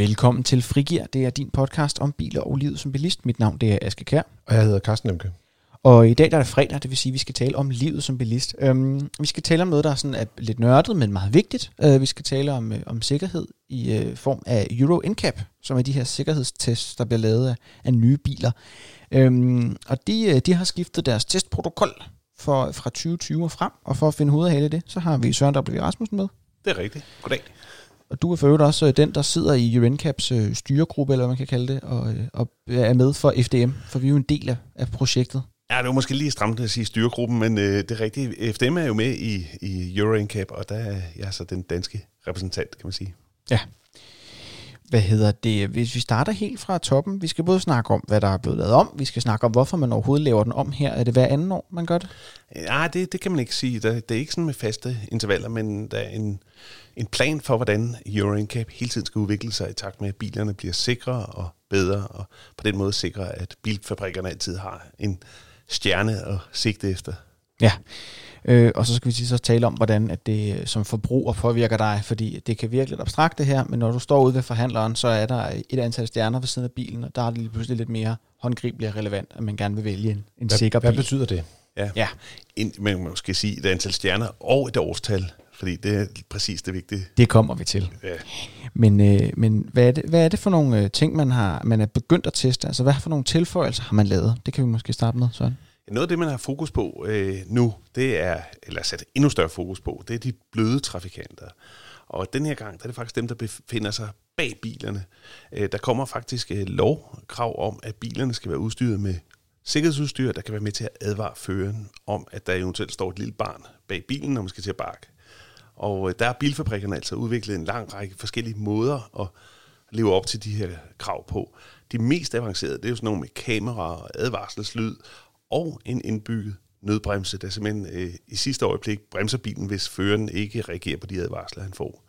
Velkommen til Frigir. Det er din podcast om biler og livet som bilist. Mit navn det er Aske Kær. Og jeg hedder Carsten Lemke. Og i dag der er det fredag, det vil sige, at vi skal tale om livet som bilist. Øhm, vi skal tale om noget, der er, sådan, er lidt nørdet, men meget vigtigt. Øh, vi skal tale om, øh, om sikkerhed i øh, form af Euro NCAP, som er de her sikkerhedstests, der bliver lavet af, af nye biler. Øhm, og de, øh, de har skiftet deres testprotokol for, fra 2020 og frem, og for at finde hovedet af det, så har vi Søren W. Rasmussen med. Det er rigtigt. Goddag. Og du er for øvrigt også øh, den, der sidder i Urencaps øh, styregruppe, eller hvad man kan kalde det, og, øh, og er med for FDM, for vi er jo en del af, af projektet. Ja, det var måske lige stramt at sige styregruppen, men øh, det er rigtigt. FDM er jo med i, i EuroNCAP, og der er jeg så den danske repræsentant, kan man sige. Ja. Hvad hedder det? Hvis vi starter helt fra toppen, vi skal både snakke om, hvad der er blevet lavet om, vi skal snakke om, hvorfor man overhovedet laver den om her. Er det hver anden år, man gør det? Ja, det, det kan man ikke sige. Det, det er ikke sådan med faste intervaller, men der er en, en plan for, hvordan EuroNCAP hele tiden skal udvikle sig i takt med, at bilerne bliver sikre og bedre, og på den måde sikre, at bilfabrikkerne altid har en stjerne at sigte efter. Ja, øh, og så skal vi så tale om, hvordan at det øh, som forbruger påvirker dig, fordi det kan virke lidt abstrakt det her, men når du står ude ved forhandleren, så er der et antal stjerner ved siden af bilen, og der er det lige pludselig lidt mere håndgribeligt og relevant, at man gerne vil vælge en, en hvad, sikker bil. Hvad betyder det? Ja, ja. En, man må måske sige et antal stjerner og et årstal, fordi det er præcis det vigtige. Det kommer vi til. Ja. Men, øh, men hvad, er det, hvad er det for nogle øh, ting, man har man er begyndt at teste? Altså, hvad for nogle tilføjelser har man lavet? Det kan vi måske starte med, Søren. Noget af det, man har fokus på øh, nu, det er, eller sat endnu større fokus på, det er de bløde trafikanter. Og den her gang, der er det faktisk dem, der befinder sig bag bilerne. Øh, der kommer faktisk øh, lovkrav om, at bilerne skal være udstyret med sikkerhedsudstyr, der kan være med til at advare føreren om, at der eventuelt står et lille barn bag bilen, når man skal til at bakke. Og øh, der har bilfabrikkerne altså udviklet en lang række forskellige måder at leve op til de her krav på. De mest avancerede, det er jo sådan nogle med kameraer og advarselslyd og en indbygget nødbremse, der simpelthen øh, i sidste øjeblik bremser bilen, hvis føreren ikke reagerer på de advarsler, han får.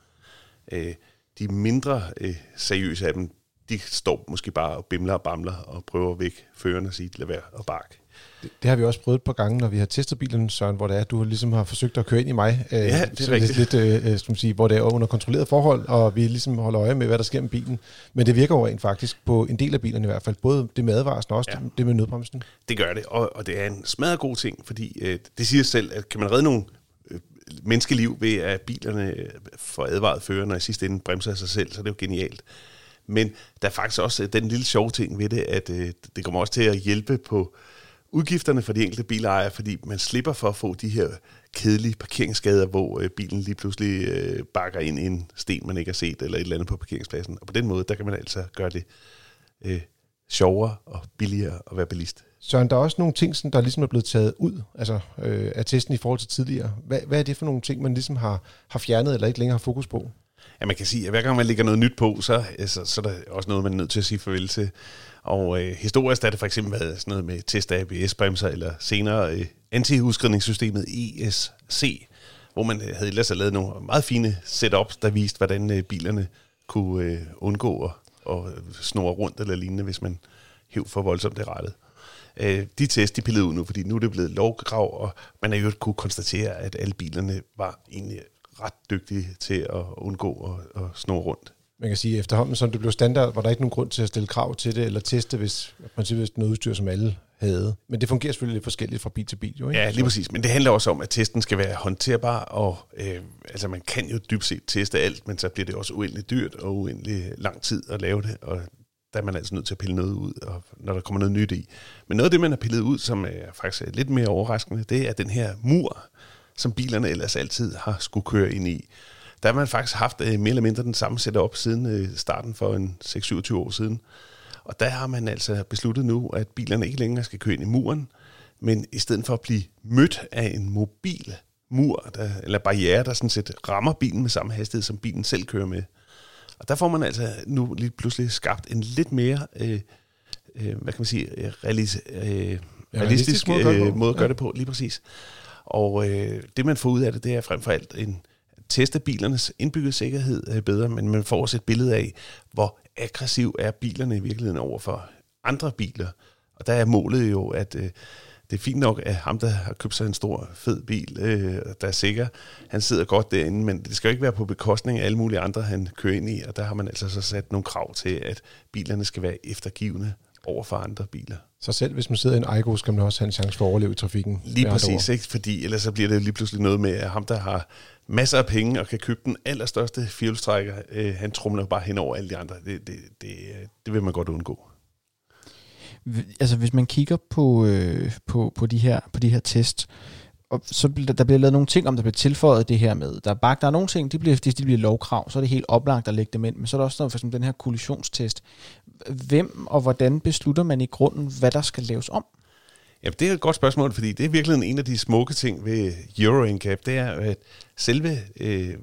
Øh, de mindre øh, seriøse af dem, de står måske bare og bimler og bamler og prøver at væk føreren og sige, lad være og bark. Det, det har vi også prøvet et par gange, når vi har testet bilen, Søren, hvor det er, du ligesom har forsøgt at køre ind i mig. Øh, ja, det er rigtigt. Lidt, lidt øh, skal man sige, hvor det er under kontrolleret forhold, og vi ligesom holder øje med, hvad der sker med bilen. Men det virker jo rent faktisk på en del af bilerne i hvert fald. Både det med advarslen og også ja. det med nødbremsen. Det gør det, og, og det er en smadret god ting, fordi øh, det siger selv, at kan man redde nogle øh, menneskeliv ved, at bilerne får advaret føreren og i sidste ende bremser sig selv, så det er jo genialt. Men der er faktisk også øh, den lille sjove ting ved det, at øh, det kommer også til at hjælpe på udgifterne for de enkelte bilejere, fordi man slipper for at få de her kedelige parkeringsskader, hvor øh, bilen lige pludselig øh, bakker ind i en sten, man ikke har set, eller et eller andet på parkeringspladsen. Og på den måde, der kan man altså gøre det øh, sjovere og billigere at være bilist. Søren, der er også nogle ting, som der ligesom er blevet taget ud altså, øh, af testen i forhold til tidligere. Hvad, hvad er det for nogle ting, man ligesom har, har fjernet eller ikke længere har fokus på? Ja, man kan sige, at hver gang man lægger noget nyt på, så, øh, så, så er der også noget, man er nødt til at sige farvel til. Og øh, historisk er det for eksempel været sådan noget med test af ABS-bremser, eller senere øh, antiudskridningssystemet ESC, hvor man øh, havde ellers lavet nogle meget fine setups, der viste, hvordan øh, bilerne kunne øh, undgå at, at øh, snore rundt eller lignende, hvis man hæv for voldsomt det rettet. Øh, de test, de pillede ud nu, fordi nu er det blevet lovkrav, og man har jo kunne konstatere, at alle bilerne var egentlig ret dygtige til at undgå at, at snore rundt. Man kan sige, at efterhånden, som det blev standard, var der ikke nogen grund til at stille krav til det, eller teste, hvis i princippet noget udstyr, som alle havde. Men det fungerer selvfølgelig lidt forskelligt fra bil til bil, jo ikke? Ja, lige præcis. Men det handler også om, at testen skal være håndterbar, og øh, altså man kan jo dybt set teste alt, men så bliver det også uendeligt dyrt og uendelig lang tid at lave det, og der er man altså nødt til at pille noget ud, og når der kommer noget nyt i. Men noget af det, man har pillet ud, som er faktisk lidt mere overraskende, det er den her mur, som bilerne ellers altid har skulle køre ind i. Der har man faktisk haft øh, mere eller mindre den samme setup siden øh, starten for en 6-27 år siden. Og der har man altså besluttet nu, at bilerne ikke længere skal køre ind i muren, men i stedet for at blive mødt af en mobil mur, der, eller barriere, der sådan set rammer bilen med samme hastighed, som bilen selv kører med. Og der får man altså nu lige pludselig skabt en lidt mere, øh, øh, hvad kan man sige, realis, øh, realistisk, realistisk måde, øh, måde at gøre det på, lige præcis. Og øh, det man får ud af det, det er frem for alt en teste bilernes indbyggede sikkerhed øh, bedre, men man får også et billede af, hvor aggressiv er bilerne i virkeligheden over for andre biler. Og der er målet jo, at øh, det er fint nok, at ham, der har købt sig en stor, fed bil, øh, der er sikker, han sidder godt derinde, men det skal jo ikke være på bekostning af alle mulige andre, han kører ind i, og der har man altså så sat nogle krav til, at bilerne skal være eftergivende over for andre biler. Så selv hvis man sidder i en Aigo, skal man også have en chance for at overleve i trafikken. Lige præcis, ikke? fordi ellers så bliver det lige pludselig noget med, at ham, der har masser af penge og kan købe den allerstørste fjolstrækker, øh, han trumler bare hen over alle de andre. Det, det, det, det vil man godt undgå. Altså hvis man kigger på, øh, på, på, de her, på de her test, og så der bliver lavet nogle ting om, der bliver tilføjet det her med. Der er, bare, der er nogle ting, de bliver, de, de bliver lovkrav, så er det helt oplagt at lægge dem ind, men så er der også noget for eksempel den her kollisionstest. Hvem og hvordan beslutter man i grunden, hvad der skal laves om? Ja, det er et godt spørgsmål, fordi det er virkelig en af de smukke ting ved Euro NCAP, det er, at selve øh,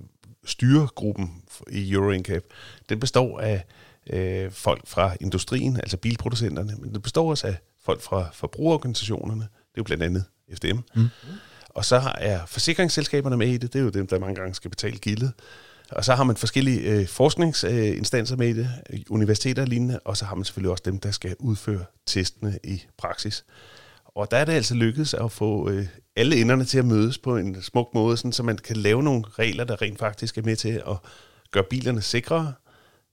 styregruppen i Euro NCAP, den består af øh, folk fra industrien, altså bilproducenterne, men det består også af folk fra forbrugerorganisationerne, det er jo blandt andet FDM. Mm. Og så er forsikringsselskaberne med i det, det er jo dem, der mange gange skal betale gildet. Og så har man forskellige øh, forskningsinstanser med i det, universiteter og lignende, og så har man selvfølgelig også dem, der skal udføre testene i praksis. Og der er det altså lykkedes at få øh, alle enderne til at mødes på en smuk måde, sådan, så man kan lave nogle regler, der rent faktisk er med til at gøre bilerne sikrere,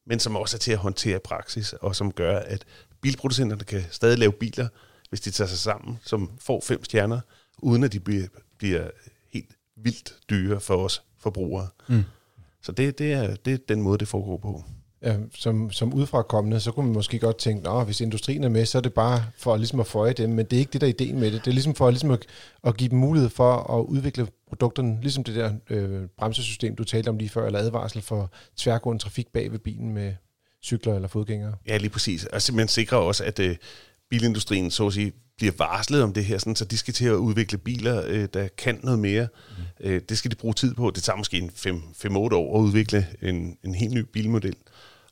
men som også er til at håndtere i praksis, og som gør, at bilproducenterne kan stadig lave biler, hvis de tager sig sammen, som får fem stjerner, uden at de bliver, bliver helt vildt dyre for os forbrugere. Mm. Så det, det, er, det er den måde, det foregår på. Ja, som, som udefrakommende, så kunne man måske godt tænke, at hvis industrien er med, så er det bare for ligesom at føje dem, men det er ikke det, der er ideen med det. Det er ligesom for ligesom at, at give dem mulighed for at udvikle produkterne, ligesom det der øh, bremsesystem, du talte om lige før, eller advarsel for tværgående trafik bag ved bilen med cykler eller fodgængere. Ja, lige præcis. Og simpelthen sikrer også, at øh, bilindustrien så at sige, bliver varslet om det her, sådan, så de skal til at udvikle biler, øh, der kan noget mere. Mm. Øh, det skal de bruge tid på. Det tager måske en 5-8 år at udvikle en, en helt ny bilmodel.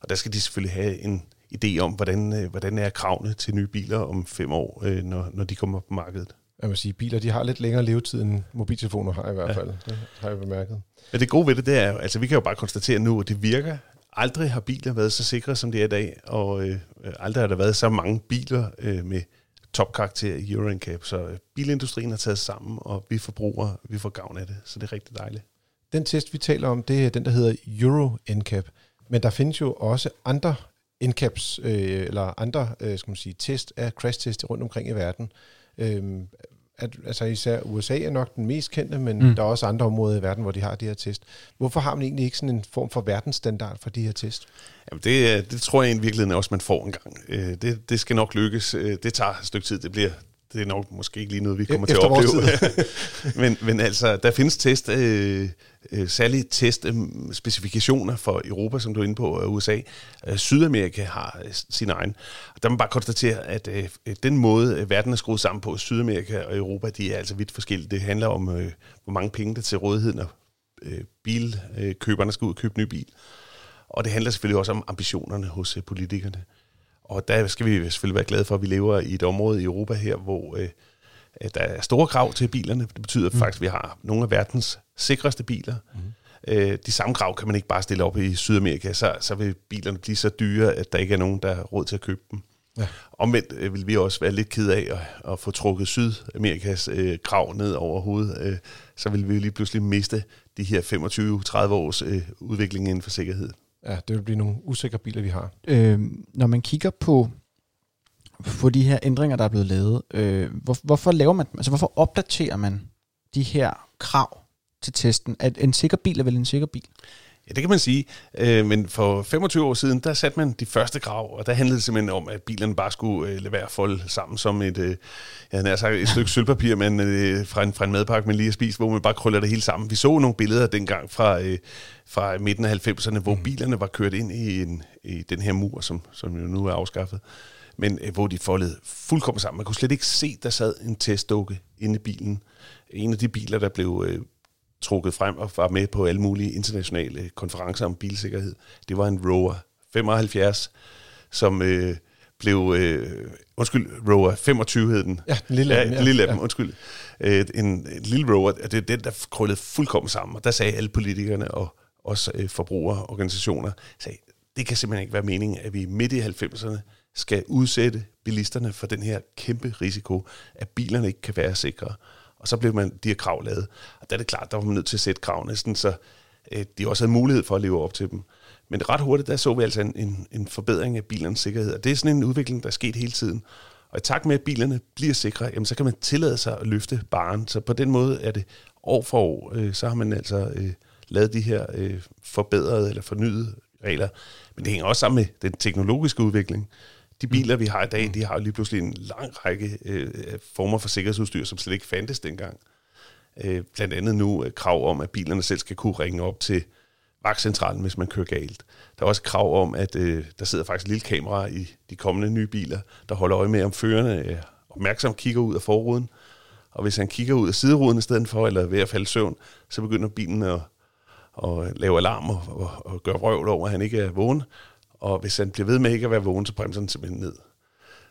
Og der skal de selvfølgelig have en idé om, hvordan, øh, hvordan er kravene til nye biler om fem år, øh, når, når de kommer på markedet. Jeg må sige, biler de har lidt længere levetid, end mobiltelefoner har i hvert fald. Ja. Det har jeg bemærket. Ja, det gode ved det, det er altså vi kan jo bare konstatere nu, at det virker. Aldrig har biler været så sikre, som det er i dag, og øh, aldrig har der været så mange biler øh, med topkarakter i Euro NCAP. Så øh, bilindustrien har taget sammen, og vi forbrugere, vi får gavn af det. Så det er rigtig dejligt. Den test, vi taler om, det er den, der hedder Euro NCAP. Men der findes jo også andre NCAPs, øh, eller andre øh, skal man sige, test øh, af crash-test rundt omkring i verden. Øh, at, altså især USA er nok den mest kendte, men mm. der er også andre områder i verden, hvor de har de her test. Hvorfor har man egentlig ikke sådan en form for verdensstandard for de her test? Jamen det, øh, det tror jeg i virkeligheden også, man får en gang. Øh, det, det skal nok lykkes. Øh, det tager et stykke tid. Det bliver det er nok måske ikke lige noget, vi kommer Efter til at opleve. men, men altså, der findes test, øh, øh, særlige testspecifikationer for Europa, som du er inde på, og USA. Øh, Sydamerika har øh, sin egen. Og der må man bare konstatere, at øh, den måde, øh, verden er skruet sammen på, Sydamerika og Europa, de er altså vidt forskellige. Det handler om, øh, hvor mange penge der til rådighed, når øh, bilkøberne skal ud og købe ny bil. Og det handler selvfølgelig også om ambitionerne hos øh, politikerne. Og der skal vi selvfølgelig være glade for, at vi lever i et område i Europa her, hvor øh, der er store krav til bilerne. Det betyder mm. faktisk, at vi har nogle af verdens sikreste biler. Mm. Øh, de samme krav kan man ikke bare stille op i Sydamerika, så, så vil bilerne blive så dyre, at der ikke er nogen, der har råd til at købe dem. Ja. Omvendt øh, vil vi også være lidt ked af at, at få trukket Sydamerikas øh, krav ned over hovedet. Øh, så vil vi lige pludselig miste de her 25-30 års øh, udvikling inden for sikkerhed. Ja, det vil blive nogle usikre biler, vi har. Øh, når man kigger på, på de her ændringer, der er blevet lavet, øh, hvor, hvorfor laver man Altså, hvorfor opdaterer man de her krav til testen? At en sikker bil er vel en sikker bil? Ja, det kan man sige. Øh, men for 25 år siden, der satte man de første krav, og der handlede det simpelthen om, at bilerne bare skulle øh, lade være folde sammen som et, øh, jeg havde sagt, et stykke sølvpapir men, øh, fra, en, fra en madpakke, man lige har spist, hvor man bare krøller det hele sammen. Vi så nogle billeder dengang fra, øh, fra midten af 90'erne, hvor mm. bilerne var kørt ind i, en, i den her mur, som, som jo nu er afskaffet men øh, hvor de foldede fuldkommen sammen. Man kunne slet ikke se, der sad en testdukke inde i bilen. En af de biler, der blev øh, trukket frem og var med på alle mulige internationale konferencer om bilsikkerhed. Det var en Rover 75, som øh, blev... Øh, undskyld, Rover 25 hed den. Ja, den lille ja, ja, lille af dem, ja. undskyld. Øh, en, en lille Rover, det er den, der krøllede fuldkommen sammen. Og der sagde alle politikerne og også øh, forbrugerorganisationer, sagde, det kan simpelthen ikke være meningen, at vi midt i 90'erne skal udsætte bilisterne for den her kæmpe risiko, at bilerne ikke kan være sikre. Og så blev man de her krav lavet. Og der er det klart, der var man nødt til at sætte kravene, sådan så øh, de også havde mulighed for at leve op til dem. Men ret hurtigt, der så vi altså en, en, en forbedring af bilernes sikkerhed. Og det er sådan en udvikling, der er sket hele tiden. Og i takt med, at bilerne bliver sikre, jamen, så kan man tillade sig at løfte baren. Så på den måde er det år for år, øh, så har man altså øh, lavet de her øh, forbedrede eller fornyede regler. Men det hænger også sammen med den teknologiske udvikling. De biler, vi har i dag, de har jo lige pludselig en lang række øh, former for sikkerhedsudstyr, som slet ikke fandtes dengang. Øh, blandt andet nu øh, krav om, at bilerne selv skal kunne ringe op til vagtcentralen, hvis man kører galt. Der er også krav om, at øh, der sidder faktisk et lille kamera i de kommende nye biler, der holder øje med, om førerne øh, opmærksomt kigger ud af forruden. Og hvis han kigger ud af sideruden i stedet for, eller er ved at falde søvn, så begynder bilen at, at lave alarm og, og, og gøre røvl over, at han ikke er vågen. Og hvis han bliver ved med ikke at være vågen, så bremser han simpelthen ned.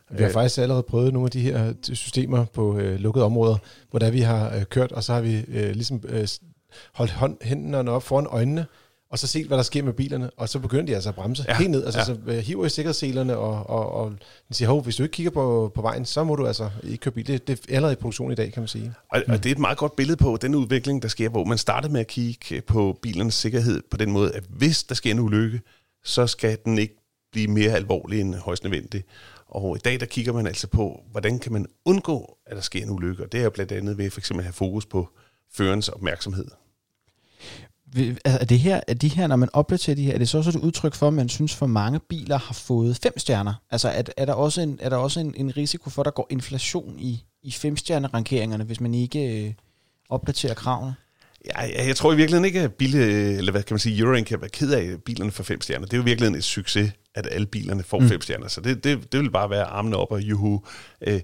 Vi har faktisk allerede prøvet nogle af de her systemer på øh, lukkede områder, hvor der vi har øh, kørt, og så har vi øh, ligesom øh, holdt hånd, hænderne op foran øjnene, og så set, hvad der sker med bilerne, og så begynder de altså at bremse ja, helt ned. Altså, ja. så uh, hiver i sikkerhedsselerne, og, og, og den siger, hov, hvis du ikke kigger på, på vejen, så må du altså ikke køre bil. Det, det er allerede i produktion i dag, kan man sige. Og, og det er et meget godt billede på den udvikling, der sker, hvor man startede med at kigge på bilernes sikkerhed på den måde, at hvis der sker en ulykke, så skal den ikke blive mere alvorlig end højst nødvendigt. Og i dag der kigger man altså på, hvordan kan man undgå, at der sker en ulykke. Og det er jo blandt andet ved for eksempel at have fokus på førens opmærksomhed. Altså, er det her, er de her, når man opdaterer de her, er det så også et udtryk for, at man synes, for mange biler har fået fem stjerner? Altså er, er der også, en, er der også en, en risiko for, at der går inflation i, i femstjernerankeringerne, hvis man ikke øh, opdaterer kravene? Jeg, jeg tror i virkeligheden ikke, at bil, eller hvad kan man sige, Euro kan være ked af bilerne for fem stjerner. Det er jo virkelig et succes, at alle bilerne får mm. fem stjerner. Så det, det, det vil bare være armene op og juhu. Øh,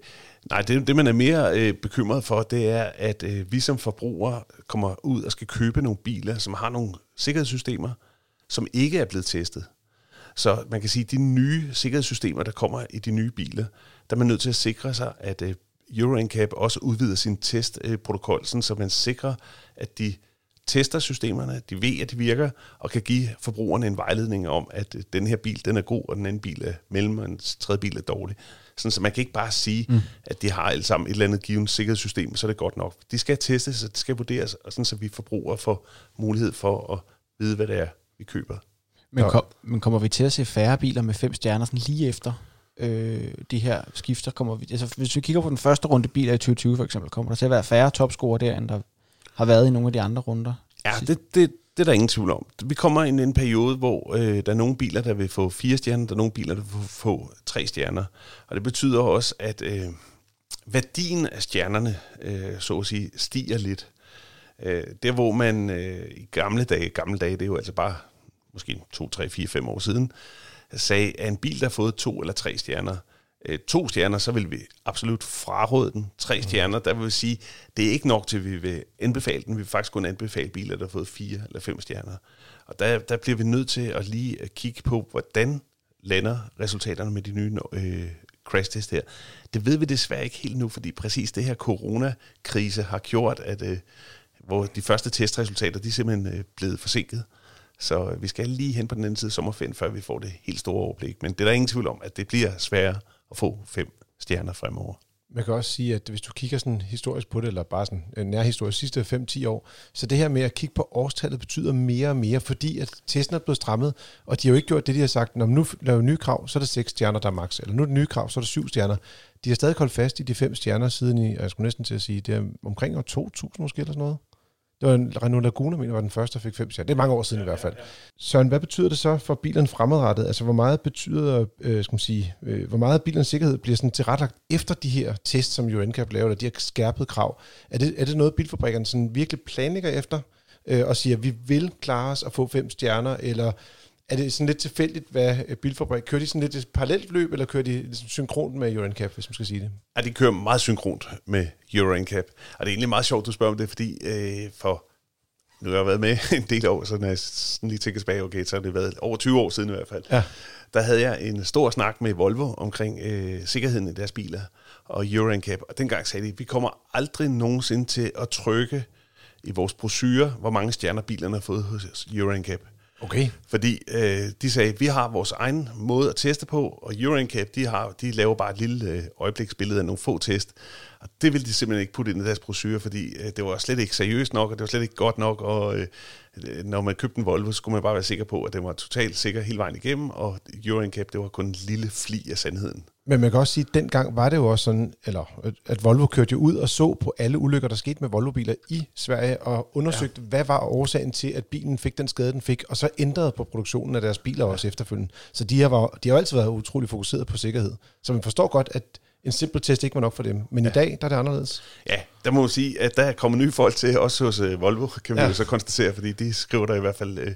nej, det, det man er mere øh, bekymret for, det er, at øh, vi som forbrugere kommer ud og skal købe nogle biler, som har nogle sikkerhedssystemer, som ikke er blevet testet. Så man kan sige, at de nye sikkerhedssystemer, der kommer i de nye biler, der er man nødt til at sikre sig, at øh, Euro NCAP også udvider sin testprotokol, så man sikrer, at de tester systemerne, de ved, at de virker, og kan give forbrugerne en vejledning om, at øh, den her bil den er god, og den anden bil er mellem, og en tredje bil er dårlig. Sådan, så man kan ikke bare sige, mm. at de har alle sammen et eller andet givet sikkerhedssystem, så er det godt nok. De skal testes, så det skal vurderes, og sådan, så vi forbrugere får mulighed for at vide, hvad det er, vi køber. Men, kom, men kommer vi til at se færre biler med fem stjerner sådan lige efter øh, de her skifter? Kommer vi, altså, hvis vi kigger på den første runde biler i 2020 for eksempel, kommer der til at være færre topscorer der, end der har været i nogle af de andre runder? Ja, det, det, det er der ingen tvivl om. Vi kommer ind i en periode, hvor øh, der er nogle biler, der vil få fire stjerner, der er nogle biler, der vil få tre stjerner. Og det betyder også, at øh, værdien af stjernerne, øh, så at sige, stiger lidt. Øh, der hvor man øh, i gamle dage, gamle dage, det er jo altså bare måske 2, 3, 4, 5 år siden, sagde, at en bil, der har fået to eller tre stjerner, øh, to stjerner, så vil vi absolut fraråde den. Tre mm. stjerner, der vil vi sige, det er ikke nok til, at vi vil anbefale den. Vi vil faktisk kun anbefale biler, der har fået fire eller fem stjerner. Og der, der bliver vi nødt til at lige at kigge på, hvordan lander resultaterne med de nye øh, crash test her. Det ved vi desværre ikke helt nu, fordi præcis det her coronakrise har gjort, at øh, hvor de første testresultater, de er simpelthen øh, blevet forsinket. Så vi skal lige hen på den anden side sommerferien, før vi får det helt store overblik. Men det er der ingen tvivl om, at det bliver sværere at få fem stjerner fremover. Man kan også sige, at hvis du kigger sådan historisk på det, eller bare sådan øh, nærhistorisk sidste 5-10 år, så det her med at kigge på årstallet betyder mere og mere, fordi at testen er blevet strammet, og de har jo ikke gjort det, de har sagt, når nu laver nye krav, så er det 6 stjerner, der er max, eller nu er det nye krav, så er det 7 stjerner. De har stadig holdt fast i de 5 stjerner siden i, jeg skulle næsten til at sige, det er omkring år 2000 måske, eller sådan noget. Det var Renault Laguna, mener var den første, der fik fem stjerner. Det er mange år siden ja, i hvert fald. Ja, ja. Søren, hvad betyder det så for bilerne fremadrettet? Altså, hvor meget betyder, øh, skal man sige, øh, hvor meget bilens sikkerhed bliver sådan tilrettelagt efter de her tests, som jo NCAP laver, eller de her skærpede krav? Er det, er det noget, bilfabrikkerne sådan virkelig planlægger efter, øh, og siger, at vi vil klare os at få fem stjerner, eller er det sådan lidt tilfældigt, hvad bilfabrik... Kører de sådan lidt et parallelt løb, eller kører de ligesom synkront med Euro NCAP, hvis man skal sige det? Ja, de kører meget synkront med Euro NCAP. Og det er egentlig meget sjovt, du spørger om det, fordi øh, for... Nu har jeg været med en del år, så når jeg sådan lige tænker tilbage, okay, så har det været over 20 år siden i hvert fald. Ja. Der havde jeg en stor snak med Volvo omkring øh, sikkerheden i deres biler og Euro NCAP. Og dengang sagde de, vi kommer aldrig nogensinde til at trykke i vores brochure, hvor mange stjerner bilerne har fået hos Euro NCAP. Okay. Fordi øh, de sagde, vi har vores egen måde at teste på, og Urinecap, de, har, de laver bare et lille øh, øjebliksbillede af nogle få test. Og det ville de simpelthen ikke putte ind i deres brochure, fordi øh, det var slet ikke seriøst nok, og det var slet ikke godt nok, og øh, øh, når man købte en Volvo, så skulle man bare være sikker på, at den var totalt sikker hele vejen igennem, og Urinecap, det var kun en lille fli af sandheden. Men man kan også sige, at dengang var det jo også sådan, eller at Volvo kørte jo ud og så på alle ulykker, der skete med Volvo-biler i Sverige, og undersøgte, ja. hvad var årsagen til, at bilen fik den skade, den fik, og så ændrede på produktionen af deres biler ja. også efterfølgende. Så de har, var, de har altid været utrolig fokuseret på sikkerhed. Så man forstår godt, at en simpel test ikke var nok for dem. Men ja. i dag, der er det anderledes. Ja, der må man sige, at der er kommet nye folk til, også hos uh, Volvo, kan vi ja. jo så konstatere, fordi de skriver der i hvert fald uh,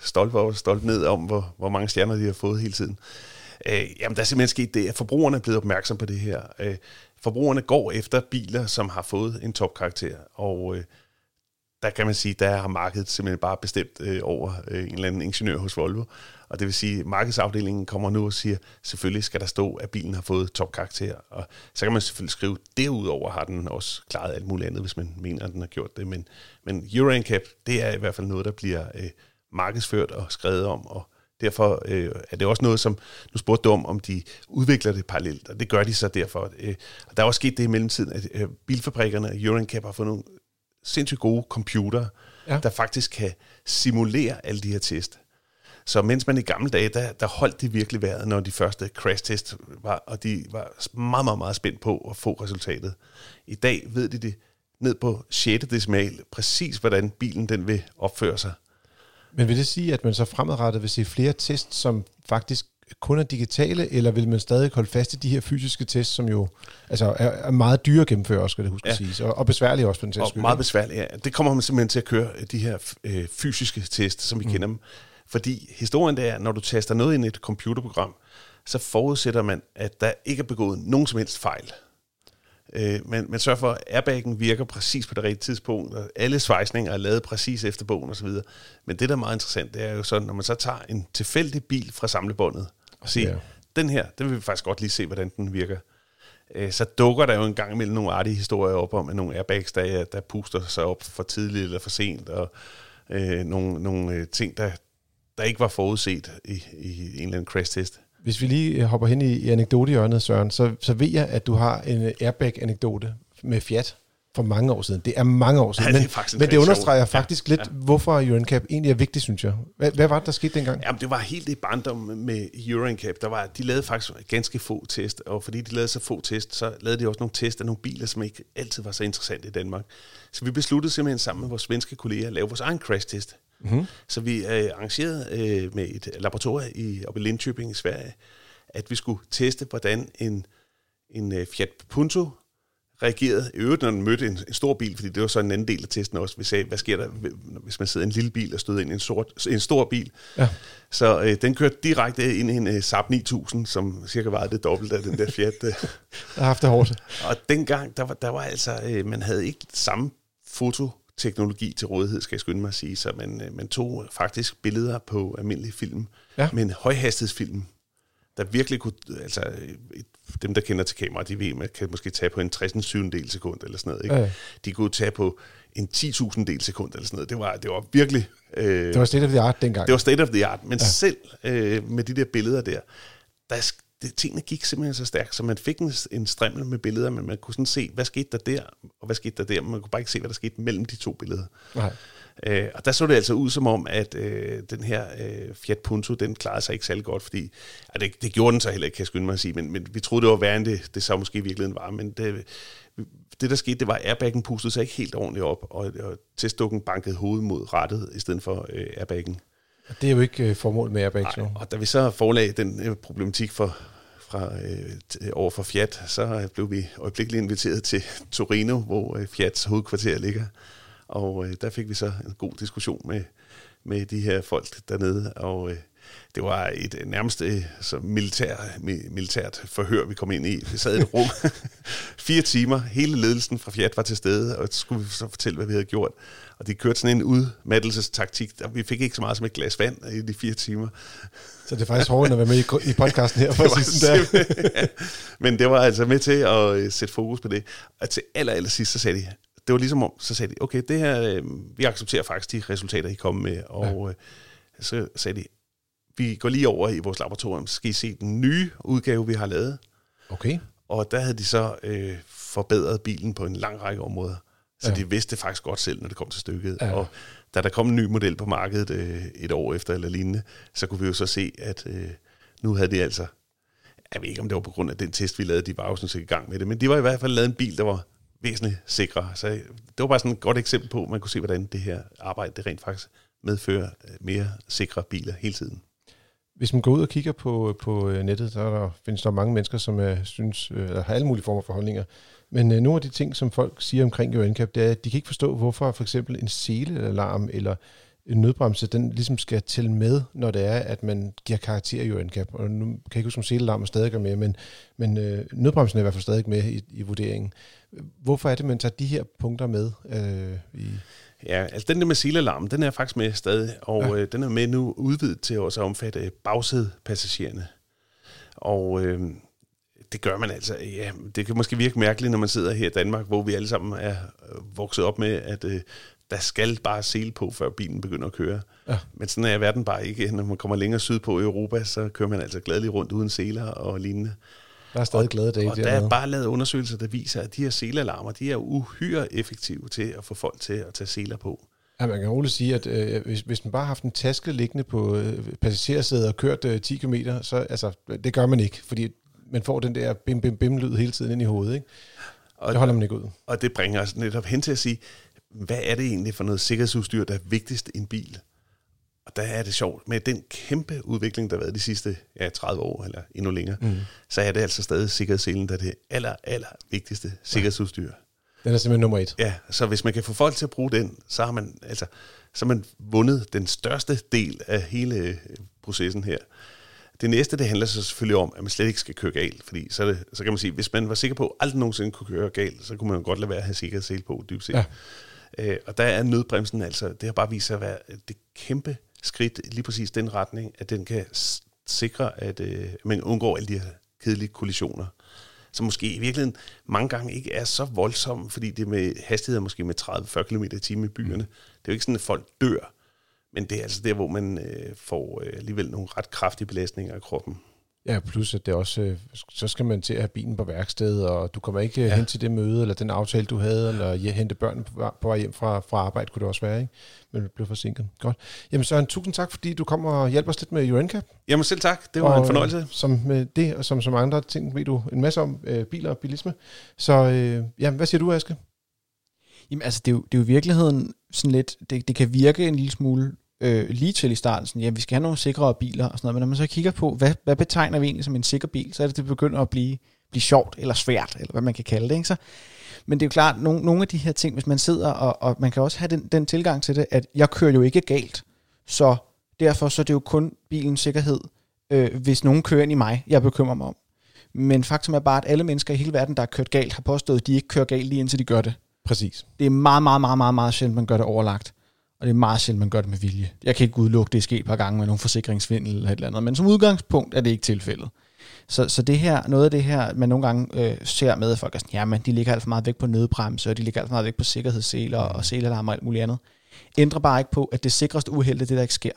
stolt og stolt ned om, hvor, hvor mange stjerner de har fået hele tiden. Øh, jamen, der er simpelthen sket det, at forbrugerne er blevet opmærksom på det her. Øh, forbrugerne går efter biler, som har fået en topkarakter, og øh, der kan man sige, der har markedet simpelthen bare bestemt øh, over øh, en eller anden ingeniør hos Volvo. Og det vil sige, at markedsafdelingen kommer nu og siger, selvfølgelig skal der stå, at bilen har fået topkarakter. Og så kan man selvfølgelig skrive, derudover har den også klaret alt muligt andet, hvis man mener, at den har gjort det. Men, men Euro NCAP, det er i hvert fald noget, der bliver øh, markedsført og skrevet om, og Derfor øh, er det også noget, som nu spurgte du om, om de udvikler det parallelt, og det gør de så derfor. Øh, og der er også sket det i mellemtiden, at øh, bilfabrikkerne og Euroncap har fået nogle sindssygt gode computer, ja. der faktisk kan simulere alle de her test. Så mens man i gamle dage, der, der holdt det virkelig været, når de første crash test var, og de var meget, meget, meget spændt på at få resultatet. I dag ved de det ned på 6. decimal, præcis hvordan bilen den vil opføre sig. Men vil det sige, at man så fremadrettet vil se flere tests, som faktisk kun er digitale, eller vil man stadig holde fast i de her fysiske tests, som jo altså er, er meget dyre at gennemføre, skal det huske ja. at sige, og, og besværlige også på den test. Og meget besværlige, ja. Det kommer man simpelthen til at køre, de her øh, fysiske tests, som vi mm. kender dem. Fordi historien det er, når du taster noget ind i et computerprogram, så forudsætter man, at der ikke er begået nogen som helst fejl. Øh, men man sørger for, at airbagen virker præcis på det rigtige tidspunkt, og alle svejsninger er lavet præcis efter bogen osv. Men det, der er meget interessant, det er jo sådan, når man så tager en tilfældig bil fra samlebåndet og siger, ja. den her, den vil vi faktisk godt lige se, hvordan den virker. Øh, så dukker der jo en gang imellem nogle artige historier op om, at nogle airbags, der, der puster sig op for tidligt eller for sent, og øh, nogle, nogle øh, ting, der, der ikke var forudset i, i en eller anden crash-test. Hvis vi lige øh, hopper hen i, i anekdotehjørnet, Søren, så, så ved jeg, at du har en øh, airbag-anekdote med Fiat for mange år siden. Det er mange år siden, ja, det men, men det understreger sjov. faktisk ja, lidt, ja. hvorfor EuroNCAP egentlig er vigtigt, synes jeg. Hvad, hvad var det, der skete dengang? Jamen, det var helt i barndom med EuroNCAP. Der var, de lavede faktisk ganske få test, og fordi de lavede så få test, så lavede de også nogle test af nogle biler, som ikke altid var så interessante i Danmark. Så vi besluttede simpelthen sammen med vores svenske kolleger at lave vores egen crash-test. Mm-hmm. Så vi øh, arrangerede øh, med et laboratorium i, oppe i Linköping i Sverige, at vi skulle teste, hvordan en, en øh, Fiat Punto reagerede. I øvrigt, når den mødte en, en stor bil, fordi det var så en anden del af testen også. Vi sagde, hvad sker der, hvis man sidder i en lille bil og støder ind i en, sort, en stor bil? Ja. Så øh, den kørte direkte ind i en uh, Saab 9000, som cirka var det dobbelte af den der Fiat. Øh. har haft det hårdt. Og dengang, der var, der var altså, øh, man havde ikke samme foto teknologi til rådighed, skal jeg skynde mig at sige. Så man, øh, man tog faktisk billeder på almindelige film, ja. men højhastighedsfilm, der virkelig kunne, altså dem, der kender til kamera, de ved, man kan måske tage på en 60 del sekund eller sådan noget. Ikke? Ja. De kunne tage på en 10.000 del sekund eller sådan noget. Det var, det var virkelig... Øh, det var state of the art dengang. Det var state of the art, men ja. selv øh, med de der billeder der, der, det, tingene gik simpelthen så stærkt, så man fik en, en strimmel med billeder, men man kunne sådan se, hvad skete der der, og hvad skete der der, men man kunne bare ikke se, hvad der skete mellem de to billeder. Nej. Øh, og der så det altså ud som om, at øh, den her øh, Fiat Punto, den klarede sig ikke særlig godt, fordi ja, det, det gjorde den så heller ikke, kan jeg skynde mig at sige, men, men vi troede, det var værre end det, det så måske i virkeligheden var, men det, det der skete, det var, at airbagen pustede sig ikke helt ordentligt op, og, og testdukken bankede hovedet mod rettet, i stedet for øh, Det er jo ikke øh, formålet med airbags nu. Og da vi så forelagde den øh, problematik for, fra, øh, over for Fiat, så blev vi øjeblikkeligt inviteret til Torino, hvor øh, Fiats hovedkvarter ligger. Og øh, der fik vi så en god diskussion med, med de her folk dernede, og øh, det var et øh, nærmest øh, så militær, militært forhør, vi kom ind i. Vi sad i et rum fire timer. Hele ledelsen fra Fiat var til stede, og så skulle vi så fortælle, hvad vi havde gjort. Og de kørte sådan en udmattelsestaktik. Vi fik ikke så meget som et glas vand i de fire timer. Så det er faktisk hårdt at være med i, podcasten her. For det var der. Men det var altså med til at øh, sætte fokus på det. Og til aller, aller sidst, så sagde de, det var ligesom om, så sagde de, okay, det her, øh, vi accepterer faktisk de resultater, I kommer med, og ja. så sagde de, vi går lige over i vores laboratorium, så skal I se den nye udgave, vi har lavet. Okay. Og der havde de så øh, forbedret bilen på en lang række områder. Så Ja. de vidste faktisk godt selv, når det kom til stykket. Ja. Og da der kom en ny model på markedet øh, et år efter eller lignende, så kunne vi jo så se, at øh, nu havde de altså, jeg ved ikke om det var på grund af den test, vi lavede, de var jo sådan set i gang med det, men de var i hvert fald lavet en bil, der var væsentligt sikrere. Så det var bare sådan et godt eksempel på, at man kunne se, hvordan det her arbejde det rent faktisk medfører øh, mere sikre biler hele tiden. Hvis man går ud og kigger på, på øh, nettet, så er der, findes der mange mennesker, som er, synes, øh, eller har alle mulige former for holdninger. Men øh, nogle af de ting, som folk siger omkring Euro NCAP, det er, at de kan ikke forstå, hvorfor for eksempel en selealarm eller en nødbremse, den ligesom skal tælle med, når det er, at man giver karakter i Euro NCAP. Og nu kan jeg ikke huske, om selealarmen stadig er med, men, men øh, nødbremsen er i hvert fald stadig med i, i vurderingen. Hvorfor er det, man tager de her punkter med øh, i... Ja, altså den der med silalarm, den er faktisk med stadig, og Ja. øh, den er med nu udvidet til også at omfatte bagsædepassagererne. Og øh, det gør man altså, ja, det kan måske virke mærkeligt, når man sidder her i Danmark, hvor vi alle sammen er øh, vokset op med, at øh, der skal bare sele på, før bilen begynder at køre. Ja. Men sådan er verden bare ikke. Når man kommer længere sydpå i Europa, så kører man altså gladeligt rundt uden seler og lignende. Der er stadig glade dage Og der dernede. er bare lavet undersøgelser, der viser, at de her selalarmer, de er uhyre effektive til at få folk til at tage seler på. Ja, man kan roligt sige, at øh, hvis, hvis man bare har haft en taske liggende på øh, passagersædet og kørt øh, 10 km, så altså, det gør man ikke, fordi man får den der bim bim bim lyd hele tiden ind i hovedet. Ikke? Og, Det holder man ikke ud. og det bringer os netop hen til at sige, hvad er det egentlig for noget sikkerhedsudstyr, der er vigtigst i en bil? Og der er det sjovt, med den kæmpe udvikling, der har været de sidste ja, 30 år, eller endnu længere, mm. så er det altså stadig sikkerhedsselen, der er det aller, aller vigtigste sikkerhedsudstyr. Den er simpelthen nummer et. Ja, så hvis man kan få folk til at bruge den, så har man, altså, så har man vundet den største del af hele øh, processen her. Det næste, det handler så selvfølgelig om, at man slet ikke skal køre galt, fordi så, det, så kan man sige, hvis man var sikker på, at aldrig nogensinde kunne køre galt, så kunne man jo godt lade være at have sikkerhedssele på, dybt set. Ja. Øh, og der er nødbremsen altså, det har bare vist sig at være det kæmpe skridt, lige præcis den retning, at den kan sikre, at øh, man undgår alle de her kedelige kollisioner som måske i virkeligheden mange gange ikke er så voldsomme, fordi det er med hastigheder måske med 30-40 km i timen i byerne. Det er jo ikke sådan, at folk dør, men det er altså der, hvor man øh, får øh, alligevel nogle ret kraftige belastninger af kroppen. Ja, plus at det også, øh, så skal man til at have bilen på værksted, og du kommer ikke ja. Ja. hen til det møde, eller den aftale, du havde, eller ja, hente børn på, vej- på vej hjem fra, fra arbejde, kunne det også være, ikke? Men det blev forsinket. Godt. Jamen Søren, tusind tak, fordi du kom og hjalp os lidt med UNCAP. Jamen selv tak, det var og, en fornøjelse. øh, Som med det, og som så mange andre ting, ved du en masse om øh, biler og bilisme. Så øh, ja, hvad siger du, Aske? Jamen altså, det er jo, det er jo i virkeligheden sådan lidt, det, det kan virke en lille smule øh, lige til i starten, sådan, ja, vi skal have nogle sikrere biler og sådan noget, men når man så kigger på, hvad, hvad betegner vi egentlig som en sikker bil, så er det, det begynder at blive, blive sjovt eller svært, eller hvad man kan kalde det, ikke? Så, men det er jo klart, nogle, nogle af de her ting, hvis man sidder, og, og man kan også have den, den tilgang til det, at jeg kører jo ikke galt, så derfor så er det jo kun bilens sikkerhed, øh, hvis nogen kører ind i mig, jeg bekymrer mig om. Men faktum er bare, at alle mennesker i hele verden, der har kørt galt, har påstået, at de ikke kører galt lige indtil de gør det. Præcis. Det er meget, meget, meget, meget, meget sjældent, man gør det overlagt. Og det er meget sjældent, man gør det med vilje. Jeg kan ikke udelukke, det er sket et par gange med nogle forsikringsvindel eller et eller andet. Men som udgangspunkt er det ikke tilfældet. Så, så det her, noget af det her, man nogle gange øh, ser med, at folk er sådan, jamen, de ligger alt for meget væk på nødbremse, og de ligger alt for meget væk på sikkerhedsseler og selalarmer og alt muligt andet. Ændrer bare ikke på, at det sikreste uheld er det, der ikke sker.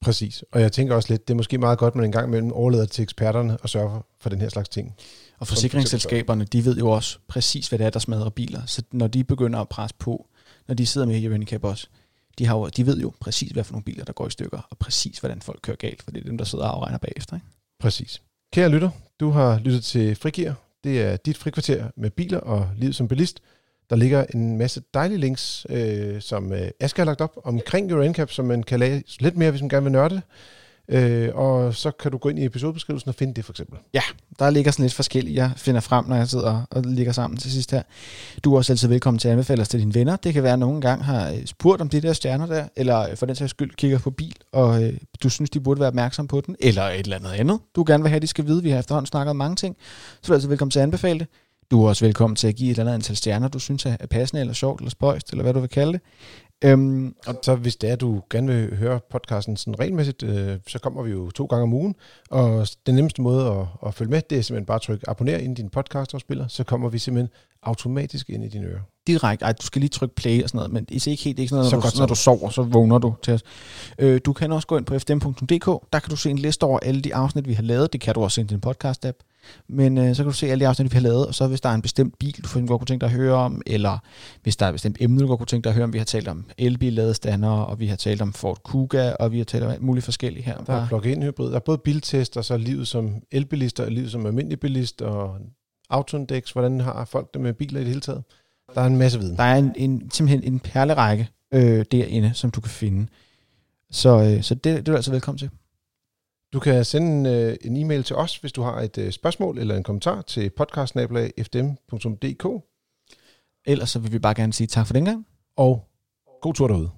Præcis. Og jeg tænker også lidt, det er måske meget godt, at man en gang imellem overlader til eksperterne og sørger for, for den her slags ting. Og forsikringsselskaberne, de ved jo også præcis, hvad det er, der smadrer biler. Så når de begynder at presse på, når de sidder med i Unicap også, de, har jo, de ved jo præcis, hvad for nogle biler, der går i stykker, og præcis, hvordan folk kører galt, for det er dem, der sidder og afregner bagefter. Ikke? Præcis. Kære lytter, du har lyttet til Frigir. Det er dit frikvarter med biler og liv som bilist. Der ligger en masse dejlige links, øh, som øh, Asger har lagt op omkring Euro NCAP, som man kan læse lidt mere, hvis man gerne vil nørde det. Øh, og så kan du gå ind i episodebeskrivelsen og finde det for eksempel. Ja, der ligger sådan lidt forskelligt, jeg finder frem, når jeg sidder og ligger sammen til sidst her. Du er også altid velkommen til at anbefale os til dine venner. Det kan være, at nogen gang har øh, spurgt om de der stjerner der, eller øh, for den sags skyld kigger på bil, og øh, du synes, de burde være opmærksom på den, eller et eller andet andet. Du gerne vil have, at de skal vide, vi har efterhånden snakket om mange ting. Så er du altid velkommen til at anbefale det. Du er også velkommen til at give et eller andet antal stjerner, du synes er passende, eller sjovt, eller spøjst, eller hvad du vil kalde det. Øhm, Og så hvis det er, du gerne vil høre podcasten sådan regelmæssigt, øh, så kommer vi jo to gange om ugen. Og den nemmeste måde at, at følge med, det er simpelthen bare at trykke abonner ind i din podcast-afspiller, så kommer vi simpelthen automatisk ind i dine ører. direkte, ej, du skal lige trykke play og sådan noget, men det er ikke helt, det er ikke sådan noget, Så når, godt du, når du sover, så vågner du til os. Øh, du kan også gå ind på fdm.dk, der kan du se en liste over alle de afsnit, vi har lavet. Det kan du også i din podcast-app. Men øh, så kan du se alle de afsnit, vi har lavet, og så hvis der er en bestemt bil, du for eksempel godt kunne tænke dig at høre om, eller hvis der er et bestemt emne, du godt kunne tænke dig at høre om. Vi har talt om elbil-ladestandere, og vi har talt om Ford Kuga, og vi har talt om alt muligt forskelligt her. Der er plug-in hybrid. Der er både biltest, og så livet som elbilist, og livet som almindelig bilist, og autoindex. Hvordan har folk det med biler i det hele taget? Der er en masse viden. Der er en, en, simpelthen en perlerække øh, derinde, som du kan finde. Så, øh, så det, det er du altså velkommen til. Du kan sende øh, en e-mail til os, hvis du har et øh, spørgsmål eller en kommentar til podcastnablag.fdm.dk. Ellers så vil vi bare gerne sige tak for den gang. Og god tur derude.